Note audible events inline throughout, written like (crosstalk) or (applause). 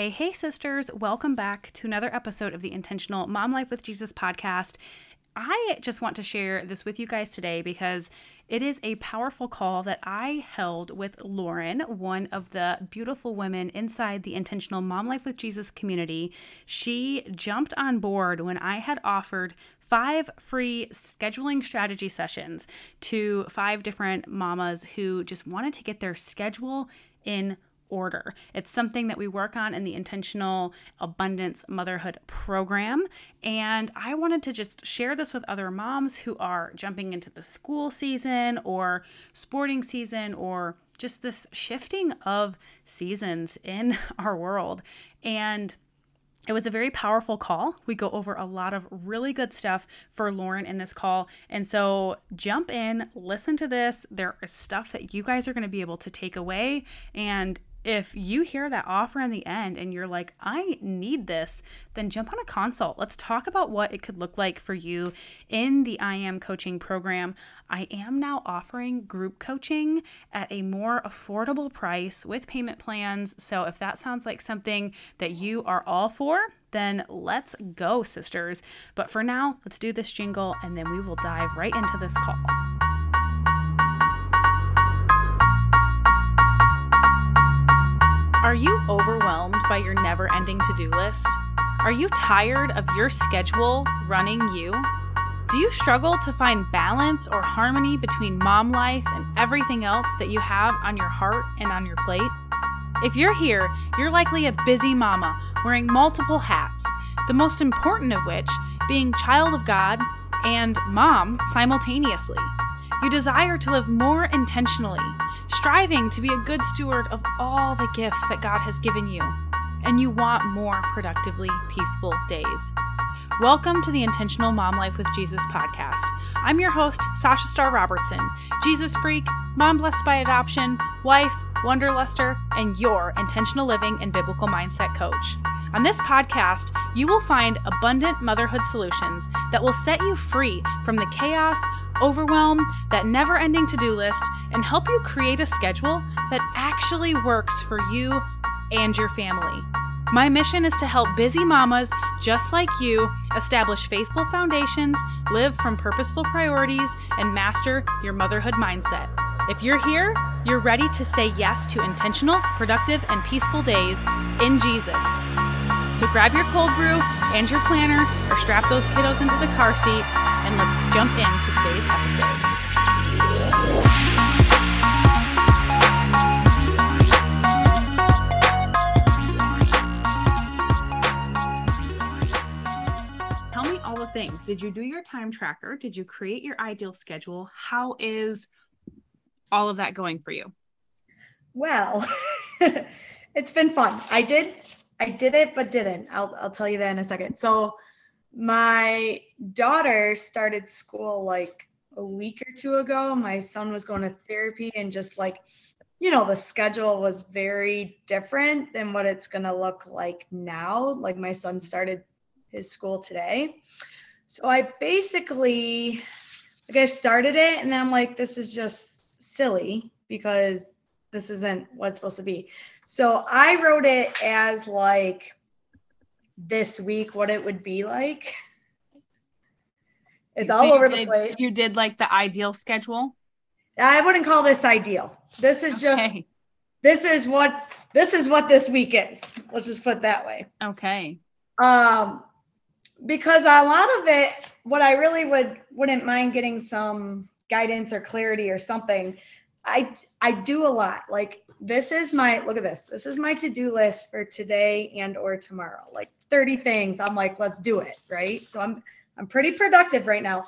Hey, hey, sisters. Welcome back to another episode of the Intentional Mom Life with Jesus podcast. I just want to share this with you guys today because it is a powerful call that I held with Lauren, one of the beautiful women inside the Intentional Mom Life with Jesus community. She jumped on board when I had offered five free scheduling strategy sessions to five different mamas who just wanted to get their schedule in order. It's something that we work on in the Intentional Abundance Motherhood program. And I wanted to just share this with other moms who are jumping into the school season or sporting season or just this shifting of seasons in (laughs) our world. And it was a very powerful call. We go over a lot of really good stuff for Lauren in this call. And so jump in, listen to this. There is stuff that you guys are going to be able to take away. And if you hear that offer in the end and you're like, I need this, then jump on a consult. Let's talk about what it could look like for you in the I Am coaching program. I am now offering group coaching at a more affordable price with payment plans. So if that sounds like something that you are all for, then let's go, sisters. But for now, let's do this jingle and then we will dive right into this call. Are you overwhelmed by your never ending to do list? Are you tired of your schedule running you? Do you struggle to find balance or harmony between mom life and everything else that you have on your heart and on your plate? If you're here, you're likely a busy mama wearing multiple hats, the most important of which being child of God and mom simultaneously. You desire to live more intentionally, striving to be a good steward of all the gifts that God has given you, and you want more productively peaceful days. Welcome to the Intentional Mom Life with Jesus podcast. I'm your host, Sasha Star Robertson, Jesus freak, mom blessed by adoption, wife, wonderluster, and your intentional living and biblical mindset coach. On this podcast, you will find abundant motherhood solutions that will set you free from the chaos, overwhelm, that never ending to do list, and help you create a schedule that actually works for you and your family. My mission is to help busy mamas just like you establish faithful foundations, live from purposeful priorities, and master your motherhood mindset. If you're here, you're ready to say yes to intentional, productive, and peaceful days in Jesus. So grab your cold brew and your planner or strap those kiddos into the car seat and let's jump into today's episode. Tell me all the things. Did you do your time tracker? Did you create your ideal schedule? How is all of that going for you? Well, (laughs) it's been fun. I did I did it but didn't. I'll I'll tell you that in a second. So my daughter started school like a week or two ago. My son was going to therapy and just like, you know, the schedule was very different than what it's going to look like now. Like my son started his school today. So I basically, like, I started it and I'm like, this is just silly because this isn't what it's supposed to be. So I wrote it as like, this week what it would be like. It's so all over did, the place. You did like the ideal schedule? I wouldn't call this ideal. This is okay. just this is what this is what this week is. Let's just put that way. Okay. Um because a lot of it what I really would wouldn't mind getting some guidance or clarity or something. I I do a lot. Like this is my look at this. This is my to-do list for today and or tomorrow. Like 30 things. I'm like, let's do it. Right. So I'm I'm pretty productive right now.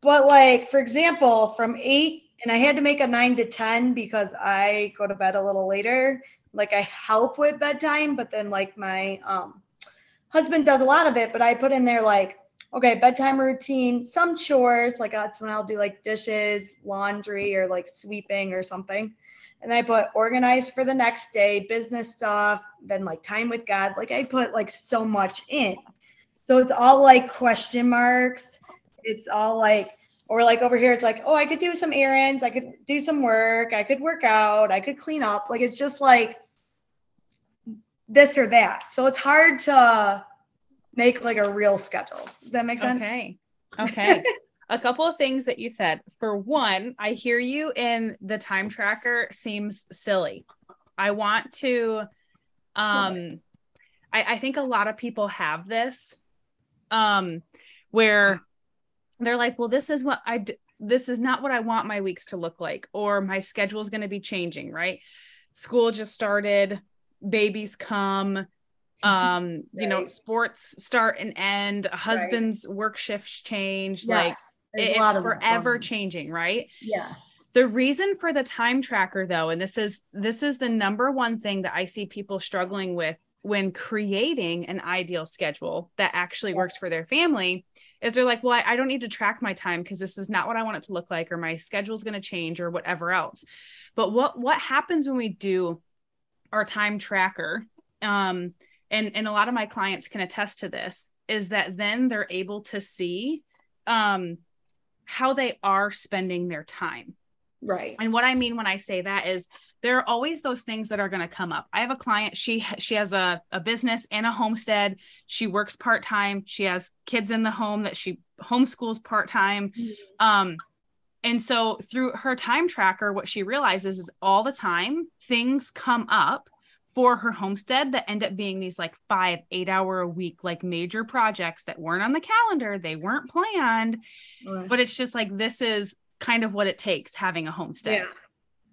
But like, for example, from eight, and I had to make a nine to 10 because I go to bed a little later. Like I help with bedtime, but then like my um husband does a lot of it, but I put in there like, okay, bedtime routine, some chores, like that's when I'll do like dishes, laundry, or like sweeping or something and I put organized for the next day, business stuff, then like time with God. Like I put like so much in. So it's all like question marks. It's all like, or like over here, it's like, oh, I could do some errands, I could do some work, I could work out, I could clean up. Like it's just like this or that. So it's hard to make like a real schedule. Does that make sense? Okay. Okay. a couple of things that you said. For one, I hear you in the time tracker seems silly. I want to um I, I think a lot of people have this um where they're like, well, this is what I d- this is not what I want my weeks to look like, or my schedule is going to be changing, right? School just started, babies come, um, right. you know, sports start and end, husband's right. work shifts change, yes. like it's forever changing, right? Yeah. The reason for the time tracker though, and this is this is the number one thing that I see people struggling with when creating an ideal schedule that actually works for their family is they're like well i, I don't need to track my time because this is not what i want it to look like or my schedule is going to change or whatever else but what what happens when we do our time tracker um and and a lot of my clients can attest to this is that then they're able to see um how they are spending their time right and what i mean when i say that is there are always those things that are going to come up. I have a client, she she has a, a business and a homestead. She works part-time. She has kids in the home that she homeschools part-time. Mm-hmm. Um, and so through her time tracker, what she realizes is all the time things come up for her homestead that end up being these like five, eight hour a week, like major projects that weren't on the calendar, they weren't planned. Right. But it's just like this is kind of what it takes having a homestead. Yeah.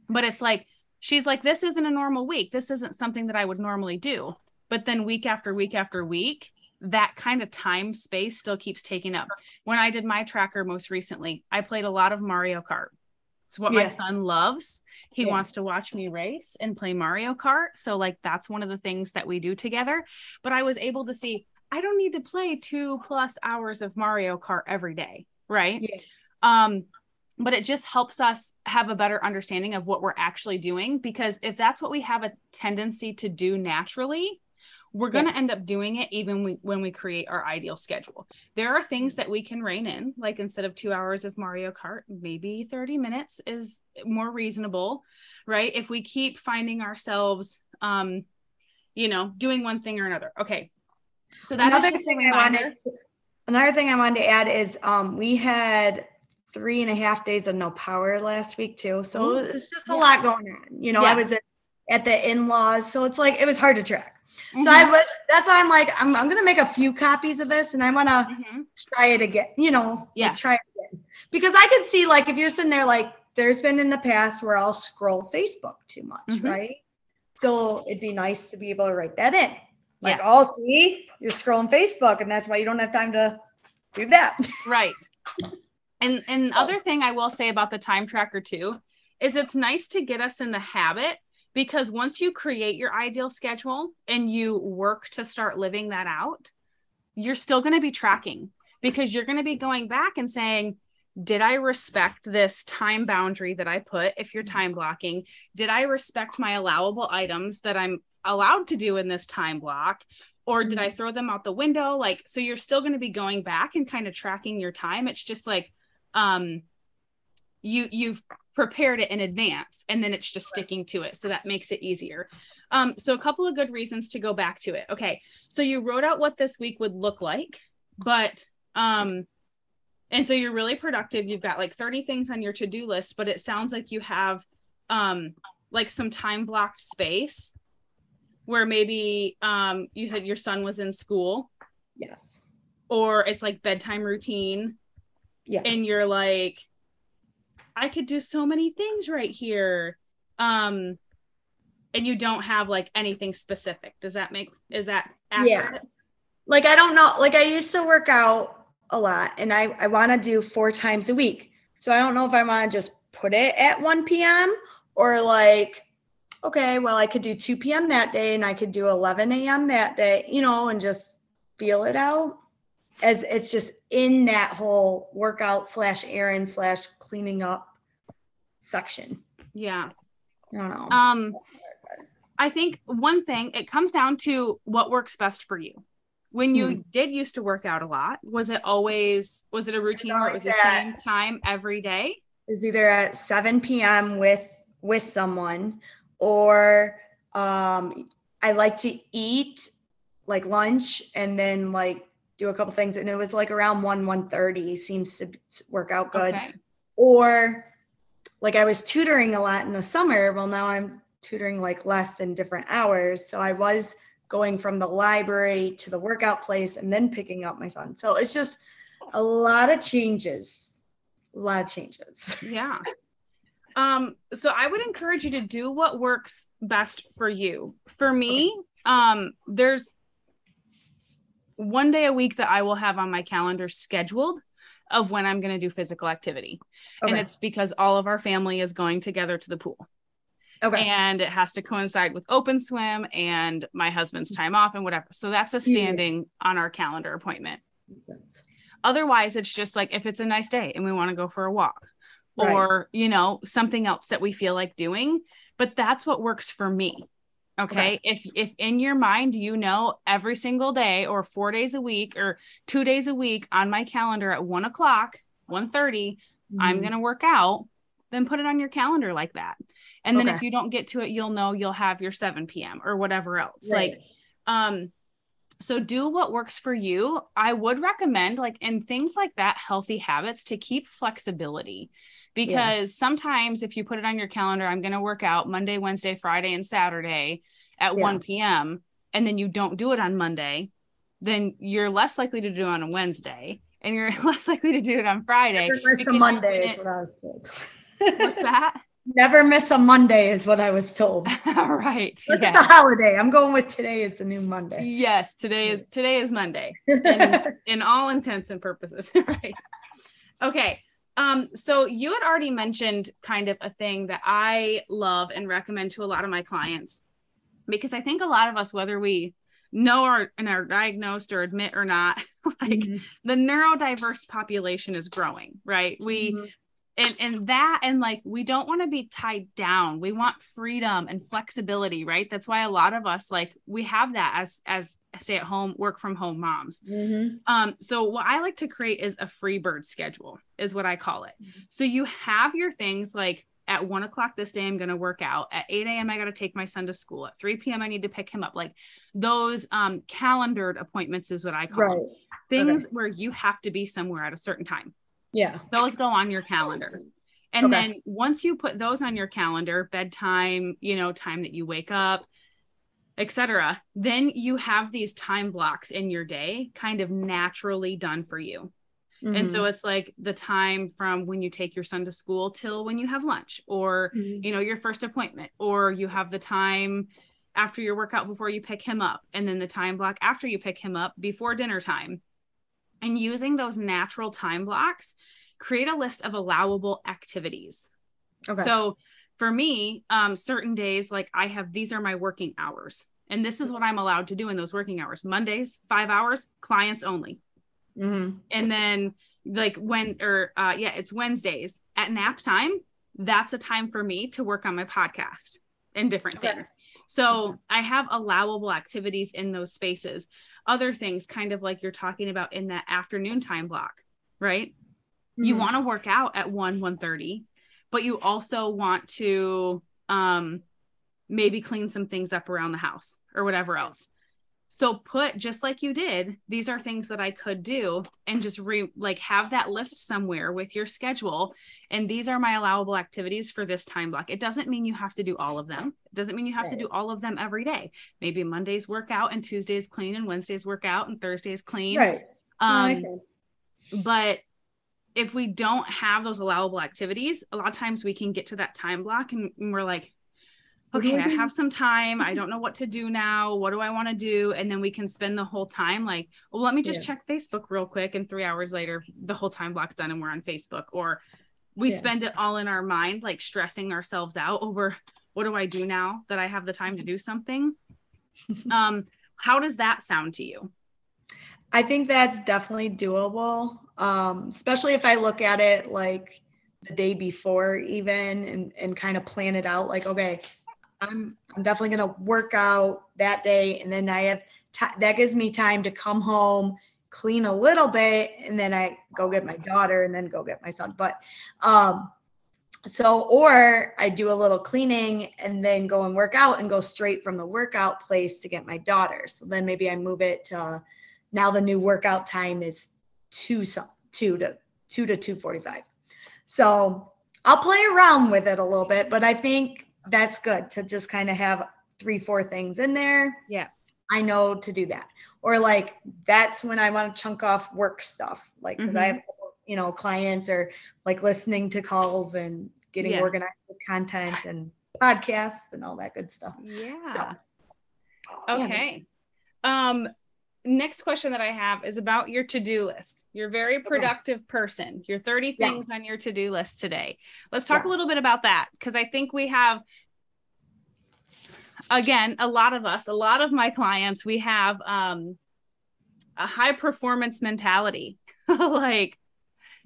But it's like she's like, this isn't a normal week. This isn't something that I would normally do. But then week after week after week, that kind of time space still keeps taking up. When I did my tracker most recently, I played a lot of Mario Kart. It's what yeah. my son loves. He yeah. wants to watch me race and play Mario Kart. So, like, that's one of the things that we do together. But I was able to see I don't need to play two plus hours of Mario Kart every day. Right. Yeah. Um, but it just helps us have a better understanding of what we're actually doing because if that's what we have a tendency to do naturally we're going to yeah. end up doing it even we, when we create our ideal schedule there are things that we can rein in like instead of two hours of mario kart maybe 30 minutes is more reasonable right if we keep finding ourselves um you know doing one thing or another okay so that another thing I wanted, another thing i wanted to add is um we had three and a half days of no power last week too. So mm-hmm. it's just a yeah. lot going on. You know. I was at, at the in-laws, so it's like it was hard to track. Mm-hmm. So I mm-hmm. that's why I'm like, I'm, I'm gonna make a few copies of this and I wanna mm-hmm. try it again, you know, yeah, like try it again. Because I could see like if you're sitting there like there's been in the past where I'll scroll Facebook too much, mm-hmm. right? So it'd be nice to be able to write that in. Like, yes. oh, see, you're scrolling Facebook, and that's why you don't have time to do that. (laughs) Right. And and other thing I will say about the time tracker too is it's nice to get us in the habit because once you create your ideal schedule and you work to start living that out, you're still going to be tracking because you're going to be going back and saying, did I respect this time boundary that I put if you're time blocking? Did I respect my allowable items that I'm allowed to do in this time block? Or did I mm-hmm. throw them out the window? Like, so you're still going to be going back and kind of tracking your time. It's just like, um you you've prepared it in advance and then it's just sticking to it so that makes it easier. Um so a couple of good reasons to go back to it. Okay so you wrote out what this week would look like but um and so you're really productive. You've got like 30 things on your to-do list but it sounds like you have um like some time blocked space where maybe um you said your son was in school. Yes. Or it's like bedtime routine. Yeah. And you're like, I could do so many things right here. Um, and you don't have like anything specific. Does that make is that accurate? Yeah. Like I don't know. Like I used to work out a lot and I, I want to do four times a week. So I don't know if I want to just put it at 1 p.m. or like, okay, well, I could do 2 p.m. that day and I could do 11 a.m. that day, you know, and just feel it out as it's just in that whole workout slash errand slash cleaning up section. Yeah. I don't know. Um, I think one thing it comes down to what works best for you. When you hmm. did used to work out a lot, was it always was it a routine where it was the same time every day? It was either at 7 p.m. with with someone or um I like to eat like lunch and then like do a couple things. And it was like around 1, 130 seems to work out good. Okay. Or like I was tutoring a lot in the summer. Well, now I'm tutoring like less in different hours. So I was going from the library to the workout place and then picking up my son. So it's just a lot of changes. A lot of changes. (laughs) Yeah. Um, so I would encourage you to do what works best for you. For me, um, there's one day a week that I will have on my calendar scheduled of when I'm going to do physical activity. And it's because all of our family is going together to the pool. Okay. And it has to coincide with open swim and my husband's time off and whatever. So that's a standing on our calendar appointment. Otherwise, it's just like if it's a nice day and we want to go for a walk Right. or, you know, something else that we feel like doing. But that's what works for me. Okay. Okay. If if in your mind you know every single day or four days a week or two days a week on my calendar at one o'clock, 1.30, I'm Mhm. gonna work out, then put it on your calendar like that. And then if you don't get to it, you'll know you'll have your 7 p.m. or whatever else. Right. Like um so do what works for you. I would recommend like in things like that healthy habits to keep flexibility because sometimes if you put it on your calendar I'm going to work out Monday, Wednesday, Friday and Saturday at Yeah. 1 p.m. and then you don't do it on Monday, then you're less likely to do it on a Wednesday and you're (laughs) less likely to do it on Friday. Never miss a Monday is what I was told. What's (laughs) that? Never miss a Monday is what I was told. (laughs) right. Unless yeah. it's a holiday. I'm going with today is the new Monday. Yes, today is today is Monday. in, in all intents and purposes right okay um so you had already mentioned kind of a thing that i love and recommend to a lot of my clients because i think a lot of us whether we know or and are diagnosed or admit or not (laughs) like Mhm. the neurodiverse population is growing right we Mhm. And and that and like we don't want to be tied down. We want freedom and flexibility right? That's why a lot of us like we have that as as stay at home work from home moms. Mhm. um so what i like to create is a free bird schedule is what i call it. Mhm. so you have your things like at one o'clock this day i'm going to work out. At 8 a.m i got to take my son to school. At 3 p.m i need to pick him up. Like those um calendared appointments is what i call. Right. things where you have to be somewhere at a certain time Yeah. those go on your calendar and Okay. then once you put those on your calendar bedtime you know time that you wake up etc then you have these time blocks in your day kind of naturally done for you and Mm-hmm. so it's like the time from when you take your son to school till when you have lunch or Mhm. you know your first appointment or you have the time after your workout before you pick him up and then the time block after you pick him up before dinner time and using those natural time blocks create a list of allowable activities. Okay. so for me um certain days like i have these are my working hours and this is what i'm allowed to do in those working hours. Mondays five hours clients only. Mhm. and then like when or uh yeah it's wednesdays. At nap time that's a time for me to work on my podcast and different Okay. things. So i have allowable activities in those spaces. Other things kind of like you're talking about in that afternoon time block right? You Mhm. want to work out at 1 1 but you also want to um maybe clean some things up around the house or whatever else so put just like you did these are things that i could do and just re like have that list somewhere with your schedule. And these are my allowable activities for this time block. It doesn't mean you have to do all of them. It doesn't mean you have to do all of them every day. Maybe mondays workout and tuesdays clean and wednesdays workout and thursdays clean. Right. Um makes sense. but if we don't have those allowable activities a lot of times we can get to that time block and, we're like okay I have some time i don't know what to do now what do i want to do and then we can spend the whole time like well let me just Yeah. check facebook real quick and three hours later the whole time block's done and we're on facebook or we Yeah. spend it all in our mind like stressing ourselves out over what do i do now that i have the time to do something (laughs) um how does that sound to you I think that's definitely doable. Um, especially if I look at it like the day before even and, and kind of plan it out like, okay, I'm I'm definitely gonna work out that day and then I have ti that gives me time to come home, clean a little bit, and then I go get my daughter and then go get my son. But um so or I do a little cleaning and then go and work out and go straight from the workout place to get my daughter. So then maybe I move it to now the new workout time is two some two to two to two forty five. So I'll play around with it a little bit, but I think that's good to just kind of have three, four things in there. Yeah. I know to do that. Or like that's when I want to chunk off work stuff. Like because I Mhm. have you know clients or like listening to calls and getting organized with content and podcasts and all that good stuff. Yeah. Yeah. Okay. Um, next question that I have is about your to-do list. You're a very productive person. You're 30 Yeah. things on your to-do list today. Let's talk Yeah. a little bit about that because I think we have again, a lot of us, a lot of my clients, we have um a high performance mentality. (laughs) like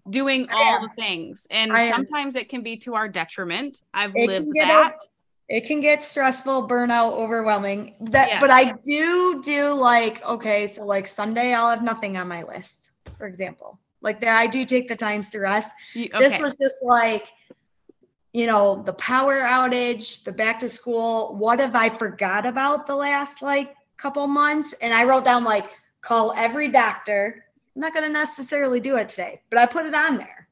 doing all the things. And sometimes it can be to our detriment. I've It lived that. It can get stressful, burnout, overwhelming. That Yes. but I do do like okay, so like Sunday I'll have nothing on my list, for example. Like there I do take the times to rest. You- This was just like you know, the power outage, the back to school. What have I forgot about the last like couple months? And I wrote down like call every doctor. I'm not going to necessarily do it today, but I put it on there.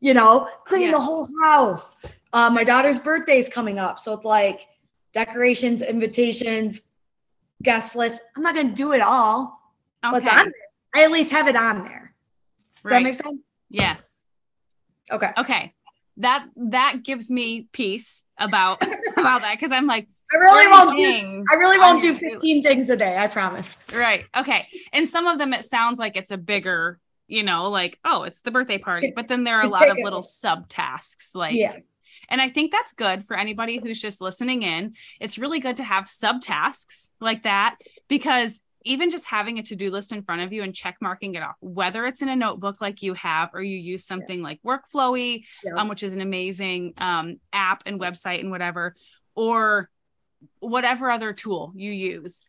You know, clean the whole house. Uh, my daughter's birthday is coming up, so it's like decorations, invitations, guest list. I'm not going to do it all, but okay. I at least have it on there. Does Right. that make sense? yes. Okay. okay that that gives me peace about (laughs) about that because i'm like I really won't do I really won't do your to-do 15 things a day. I promise. right okay and some of them it sounds like it's a bigger you know like oh it's the birthday party but then there are a lot of it. little subtasks like yeah. And i think that's good for anybody who's just listening in it's really good to have subtasks like that because even just having a to-do list in front of you and check marking it off whether it's in a notebook like you have or you use something like workflowy Yeah. um, which is an amazing um, app and website and whatever, or whatever other tool you use,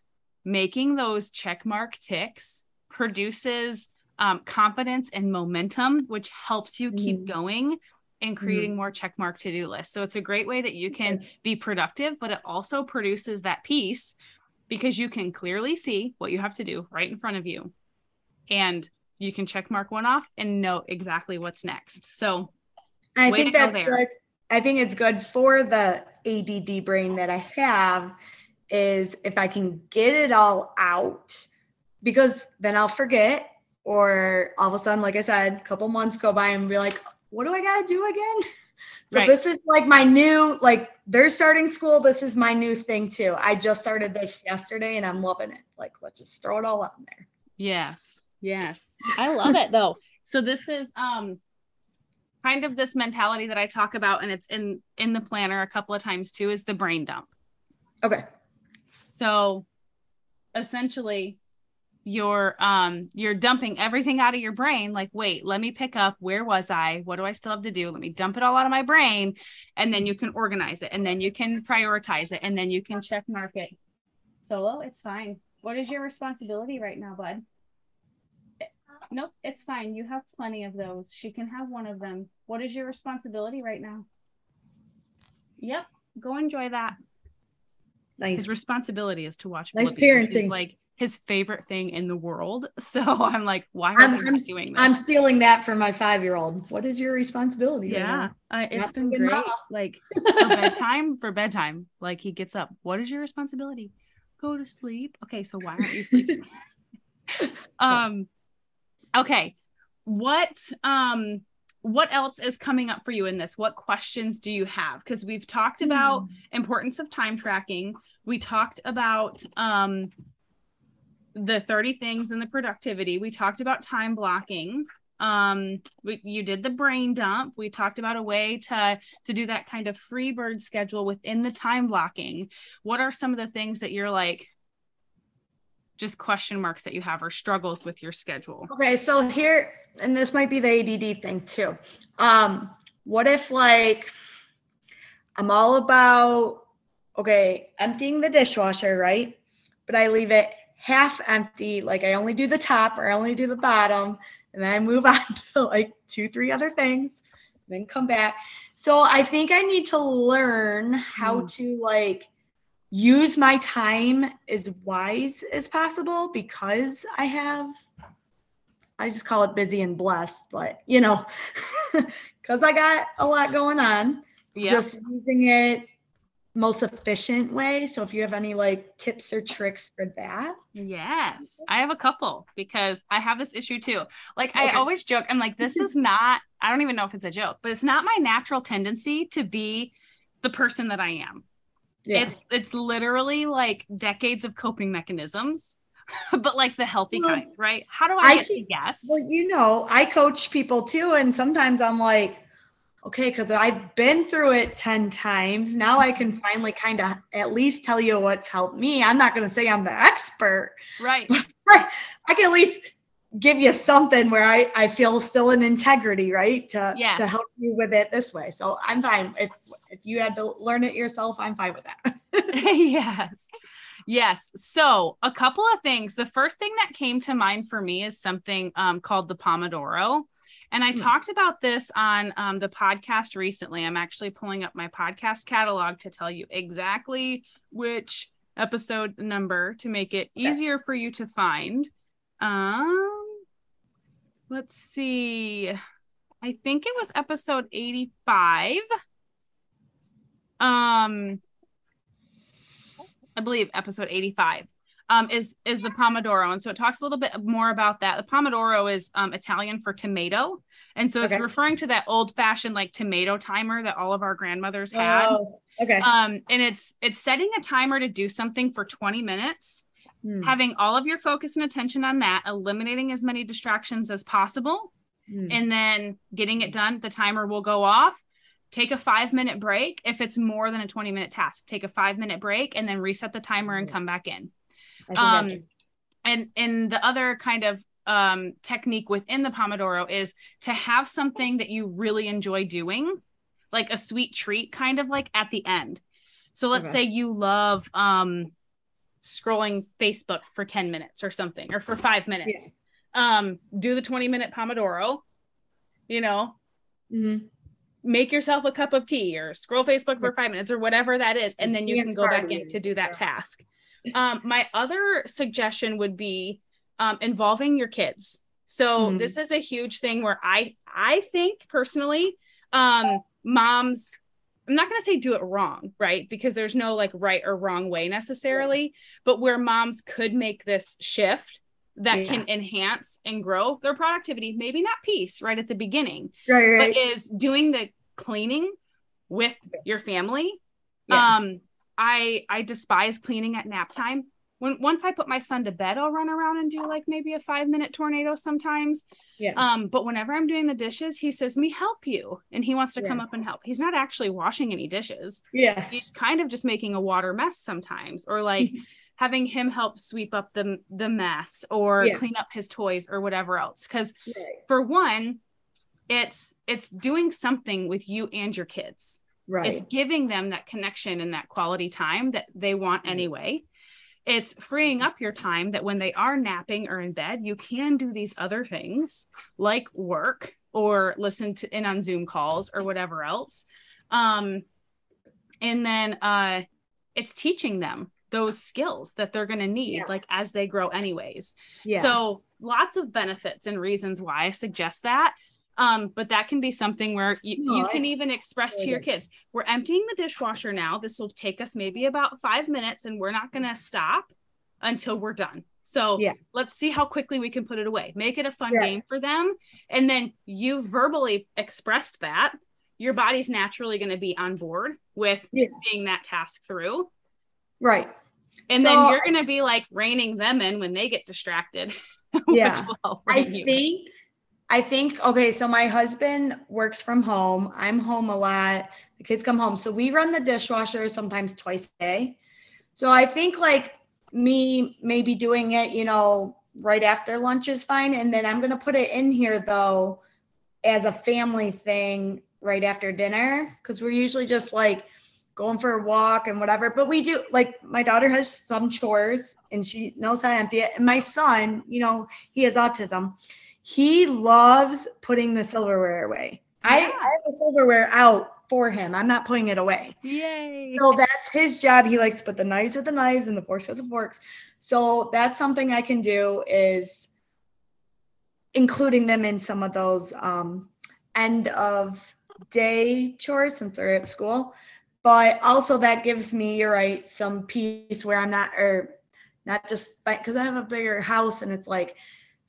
making those check mark ticks produces um, confidence and momentum, which helps you keep Mhm. going and mm-hmm. creating more check mark to do lists. So it's a great way that you can be productive, but it also produces that peace because you can clearly see what you have to do right in front of you. And you can check mark one off and know exactly what's next. So I think that's there. good. I think it's good for the ADD brain that I have is if I can get it all out because then I'll forget or all of a sudden like I said a couple months go by and be like what do I got to do again? (laughs) So Right. this is like my new like they're starting school this is my new thing too. I just started this yesterday and I'm loving it. Like let's just throw it all out there. Yes. Yes. (laughs) I love it though. So this is um kind of this mentality that I talk about and it's in in the planner a couple of times too is the brain dump. Okay. So essentially you're um you're dumping everything out of your brain like wait let me pick up where was i? What do i still have to do? Let me dump it all out of my brain and then you can organize it and then you can prioritize it and then you can check mark it solo it's fine. What is your responsibility right now bud? Nope it's fine. You have plenty of those. She can have one of them. What is your responsibility right now? Yep go enjoy that. Nice. his responsibility is to watch Nice Blippi, which is, parenting. like his favorite thing in the world. (laughs) So I'm like, why are I'm, I'm, doing this? I'm stealing that from my five year old. What is your responsibility? yeah, uh, it's Not been great. mama. Like (laughs) bedtime, for bedtime, like he gets up. What is your responsibility? Go to sleep. Okay, so why aren't you sleeping? (laughs) um, okay. What um what else is coming up for you in this? What questions do you have? Because we've talked about Hmm. importance of time tracking. We talked about um the 30 things and the productivity. We talked about time blocking. Um we, you did the brain dump. We talked about a way to to do that kind of free bird schedule within the time blocking. What are some of the things that you're like just question marks that you have or struggles with your schedule? Okay, so here, and this might be the ADD thing too. Um, what if like I'm all about okay, emptying the dishwasher, right? But I leave it half empty, like I only do the top or I only do the bottom, and then I move (laughs) on to like two, three other things. then come back. So I think I need to learn how Mm. to like use my time as wise as possible because I have I just call it busy and blessed, but you know, (laughs) because I got a lot going on, Yeah. just using it most efficient way. So if you have any like tips or tricks for that, Yes, I have a couple because I have this issue too. Like I always joke, I'm like, this is (laughs) not, I don't even know if it's a joke, but it's not my natural tendency to be the person that I am. yeah. It's it's literally like decades of coping mechanisms, (laughs) but like the healthy Well, kind, right? How do I, I get to yes? Well, you know, I coach people too, and sometimes I'm like, okay, because I've been through it 10 times. Now I can finally kind of at least tell you what's helped me. I'm not going to say I'm the expert. right. (laughs) I can at least give you something where I, I feel still in integrity, right? To, Yes. to help you with it this way. So I'm fine. If, if you had to learn it yourself, I'm fine with that. (laughs) (laughs) yes. Yes. So, a couple of things. The first thing that came to mind for me is something um, called the Pomodoro. And I Hmm. talked about this on um, the podcast recently. I'm actually pulling up my podcast catalog to tell you exactly which episode number to make it Okay. easier for you to find. Um, let's see. I think it was episode 85. Um, I believe episode 85 um, is is the pomodoro. And so it talks a little bit more about that. The pomodoro is um, italian for tomato. And so it's Okay. referring to that old fashioned like tomato timer that all of our grandmothers had. Oh, okay. um, and it's it's setting a timer to do something for 20 minutes. Hmm, having all of your focus and attention on that eliminating as many distractions as possible. Hmm. and then getting it done the timer will go off. Take a five minute break if it's more than a 20 minute task. Take a five minute break and then reset the timer and Mhm. come back in. I should have um, and and the other kind of um, technique within the pomodoro is to have something that you really enjoy doing like a sweet treat kind of like at the end so let's Okay. say you love um scrolling facebook for 10 minutes or something or for five minutes um do the 20 minute pomodoro you know Mhm. make yourself a cup of tea or scroll Facebook for five minutes or whatever that is, and then you can go back in to do that Yeah. task. Um, my other suggestion would be um, involving your kids. So Mhm. this is a huge thing where I I think personally, um, moms. I'm not going to say do it wrong, right? Because there's no like right or wrong way necessarily, but where moms could make this shift that can enhance and grow their productivity, maybe not peace right at the beginning, Right, right. but is doing the cleaning with your family. Yeah. Um, I I despise cleaning at nap time. When once I put my son to bed, I'll run around and do like maybe a five minute tornado sometimes. yeah. Um, but whenever I'm doing the dishes, he says, "Me help you," and he wants to come up and help. He's not actually washing any dishes. yeah. He's kind of just making a water mess sometimes, or like (laughs) having him help sweep up the the mess or Yeah. clean up his toys or whatever else. Because Right. for one it's it's doing something with you and your kids Right. it's giving them that connection and that quality time that they want Right. anyway it's freeing up your time that when they are napping or in bed you can do these other things like work or listen to in on zoom calls or whatever else um and then uh it's teaching them those skills that they're going to need Yeah. like as they grow anyways yeah. so lots of benefits and reasons why I suggest that. Um, but that can be something where you, No, you I- can even express to your kids, we're emptying the dishwasher now. This will take us maybe about five minutes and we're not going to stop until we're done. So Yeah. let's see how quickly we can put it away. Make it a fun Yeah. game for them. And then you verbally expressed that. Your body's naturally going to be on board with Yeah. seeing that task through. right. And So then you're going to be like reining them in when they get distracted. (laughs) Yeah. which will help I you think I think okay, so my husband works from home. I'm home a lot. The kids come home. So we run the dishwasher sometimes twice a day. So I think like me maybe doing it, you know, right after lunch is fine. And then I'm gonna put it in here though as a family thing right after dinner. Cause we're usually just like going for a walk and whatever. But we do like my daughter has some chores and she knows how to empty it. And my son, you know, he has autism. He loves putting the silverware away. I, I have the silverware out for him. I'm not putting it away. Yay. So that's his job. He likes to put the knives with the knives and the forks with the forks. So that's something I can do is including them in some of those um, end of day chores since they're at school. But also that gives me, you're right, some peace where I'm not or not just because I have a bigger house and it's like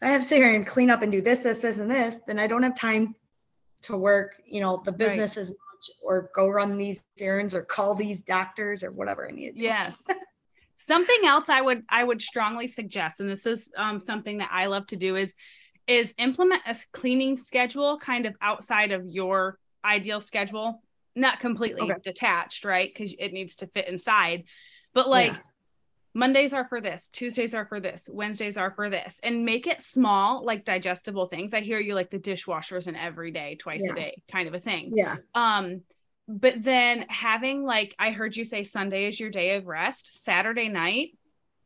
I have to sit here and clean up and do this, this, this, and this, then I don't have time to work, you know, the business as much or go run these errands or call these doctors or whatever I need. Yes. (laughs) something else I would I would strongly suggest, and this is um, something that I love to do is is implement a cleaning schedule kind of outside of your ideal schedule, not completely Okay. detached, right? Because it needs to fit inside, but like. Yeah. Mondays are for this, Tuesdays are for this, Wednesdays are for this, and make it small, like digestible things. I hear you like the dishwashers and every day, twice Yeah. a day kind of a thing Yeah. um but then having like i heard you say sunday is your day of rest saturday night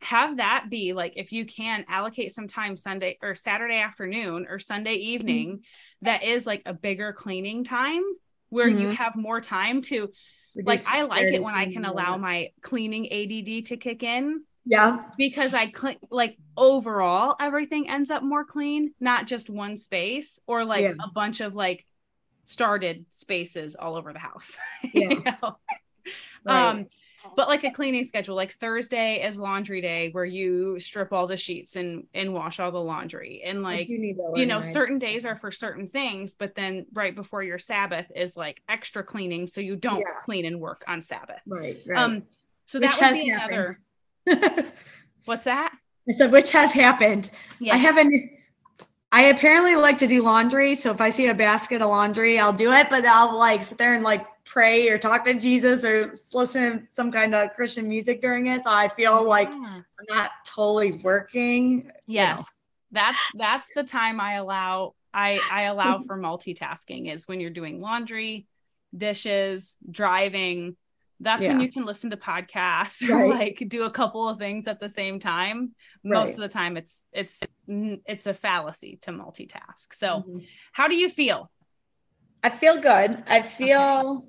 have that be like if you can allocate some time sunday or saturday afternoon or sunday evening that is like a bigger cleaning time where you Mhm. have more time to like i like it when i can allow my cleaning ADD to kick in Yeah. because I clean like overall everything ends up more clean, not just one space or like Yeah. a bunch of like started spaces all over the house. (laughs) Yeah. you know? Right. Um but like a cleaning schedule, like Thursday is laundry day where you strip all the sheets and and wash all the laundry. And like to you know, organize. certain days are for certain things, but then right before your Sabbath is like extra cleaning so you don't Yeah. clean and work on Sabbath. Right. Right. Um so Which that would be happened. another (laughs) what's that? I said, which has happened. Yeah. I haven't. I apparently like to do laundry. So if I see a basket of laundry, I'll do it, but I'll like sit there and like pray or talk to Jesus or listen to some kind of Christian music during it. So I feel like I'm not totally working. yes that's that's the time i allow i i allow (laughs) for multitasking is when you're doing laundry dishes driving that's when you can listen to podcasts or like do a couple of things at the same time most Right. of the time it's it's it's a fallacy to multitask so Mhm. how do you feel I feel good. I feel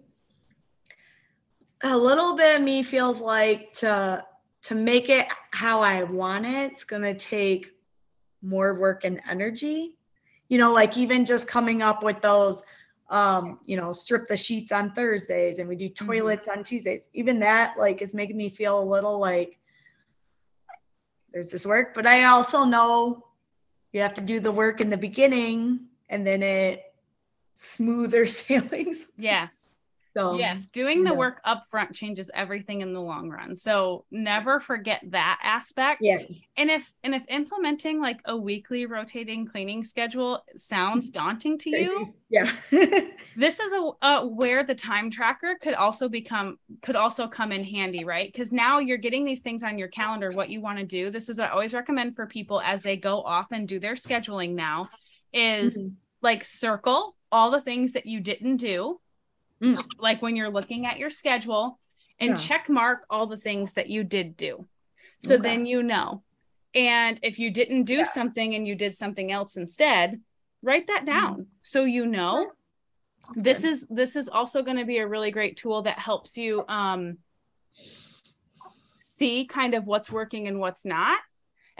a little bit of me feels like to to make it how I want it, it's gonna take more work and energy. You know, like even just coming up with those um, you know, strip the sheets on Thursdays and we do toilets on Tuesdays. Even that like is making me feel a little like there's this work, but I also know you have to do the work in the beginning and then it smoother (laughs) sailings. yes So yes doing the yeah. work up front changes everything in the long run. So never forget that aspect. Yeah, and if and if implementing like a weekly rotating cleaning schedule sounds (laughs) daunting to you yeah, (laughs) this is a uh, where the time tracker could also become could also come in handy right? Because now you're getting these things on your calendar what you want to do. This is what i always recommend for people as they go off and do their scheduling now is Mhm. like circle all the things that you didn't do Mm. like when you're looking at your schedule and Yeah. check mark all the things that you did do so Okay. then you know and if you didn't do Yeah. something and you did something else instead write that down so you know this is this is also going to be a really great tool that helps you um see kind of what's working and what's not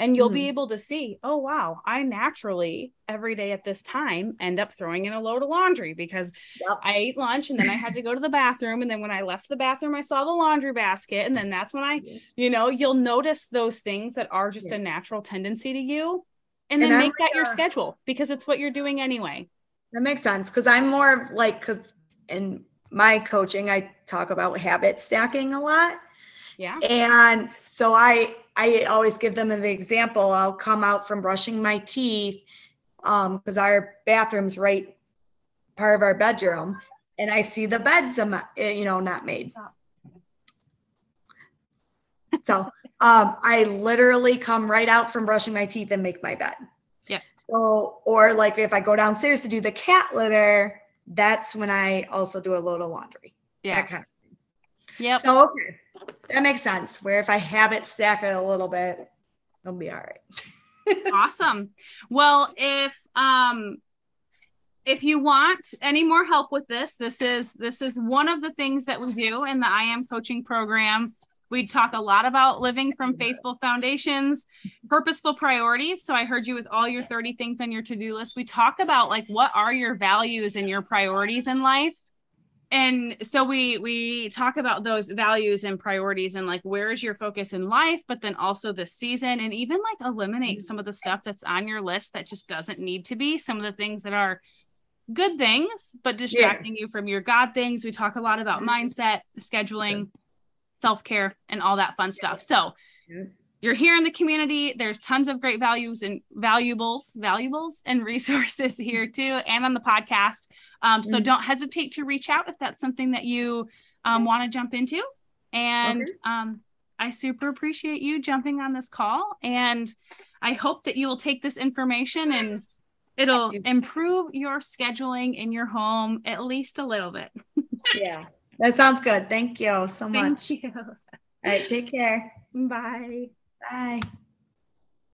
and you'll be Mhm. able to see oh wow i naturally every day at this time end up throwing in a load of laundry because Yep. i ate lunch and then i had to go to the bathroom and then when i left the bathroom i saw the laundry basket and then that's when i you know you'll notice those things that are just Yeah. a natural tendency to you and And then I'm make that like your schedule because it's what you're doing anyway that makes sense because I'm more like because in my coaching I talk about habit stacking a lot. yeah And so I I always give them an example. I'll come out from brushing my teeth um because our bathroom's right part of our bedroom and I see the beds um, eh, you know not made. So um I literally come right out from brushing my teeth and make my bed. Yeah. So or like if I go downstairs to do the cat litter, that's when I also do a load of laundry. yeah kind yep So okay, that makes sense. Where if I habit stack it a little bit, it'll be all right. (laughs) awesome well if um if you want any more help with this, this is this is one of the things that we do in the I am coaching program. We talk a lot about living from faithful foundations, purposeful priorities. So I heard you with all your 30 things on your to-do list. We talk about like what are your values and your priorities in life and so we we talk about those values and priorities and like where is your focus in life but then also the season and even like eliminate some of the stuff that's on your list that just doesn't need to be. Some of the things that are good things but distracting yeah. you from your god things. We talk a lot about mindset scheduling self-care and all that fun stuff. So you're here in the community. There's tons of great values and valuables, valuables and (laughs) resources here too, and on the podcast. Um, so mm-hmm. don't hesitate to reach out if that's something that you um, want to jump into. And okay. um, I super appreciate you jumping on this call. And I hope that you will take this information and it'll improve your scheduling in your home at least a little bit. (laughs) yeah, that sounds good. Thank you so much. Thank you. All right, take care. (laughs) Bye. Bye.